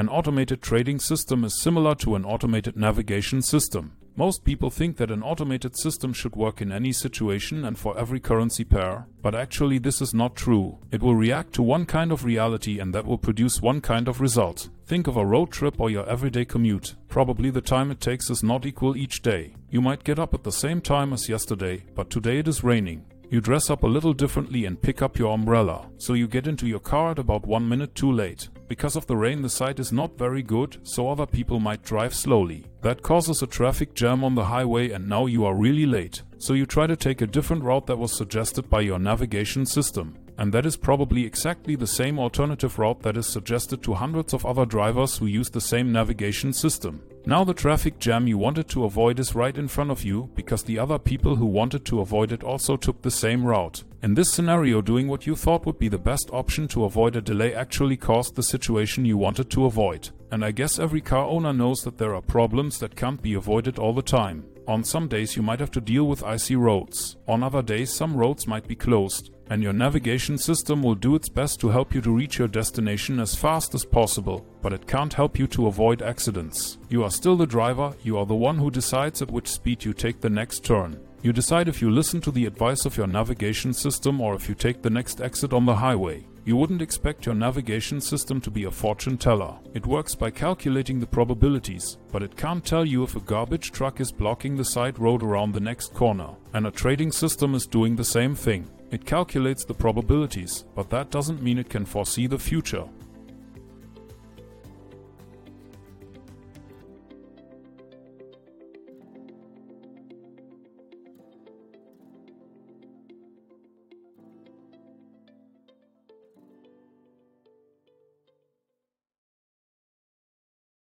An automated trading system is similar to an automated navigation system. Most people think that an automated system should work in any situation and for every currency pair, but actually this is not true. It will react to one kind of reality and that will produce one kind of result. Think of a road trip or your everyday commute. Probably the time it takes is not equal each day. You might get up at the same time as yesterday, but today it is raining. You dress up a little differently and pick up your umbrella, so you get into your car at about one minute too late. Because of the rain, the sight is not very good, so other people might drive slowly. That causes a traffic jam on the highway, and now you are really late. So you try to take a different route that was suggested by your navigation system. And that is probably exactly the same alternative route that is suggested to hundreds of other drivers who use the same navigation system. Now the traffic jam you wanted to avoid is right in front of you because the other people who wanted to avoid it also took the same route. In this scenario, doing what you thought would be the best option to avoid a delay actually caused the situation you wanted to avoid. And I guess every car owner knows that there are problems that can't be avoided all the time. On some days you might have to deal with icy roads. On other days some roads might be closed and your navigation system will do its best to help you to reach your destination as fast as possible, but it can't help you to avoid accidents. You are still the driver, you are the one who decides at which speed you take the next turn. You decide if you listen to the advice of your navigation system or if you take the next exit on the highway. You wouldn't expect your navigation system to be a fortune teller. It works by calculating the probabilities, but it can't tell you if a garbage truck is blocking the side road around the next corner. And a trading system is doing the same thing. It calculates the probabilities, but that doesn't mean it can foresee the future.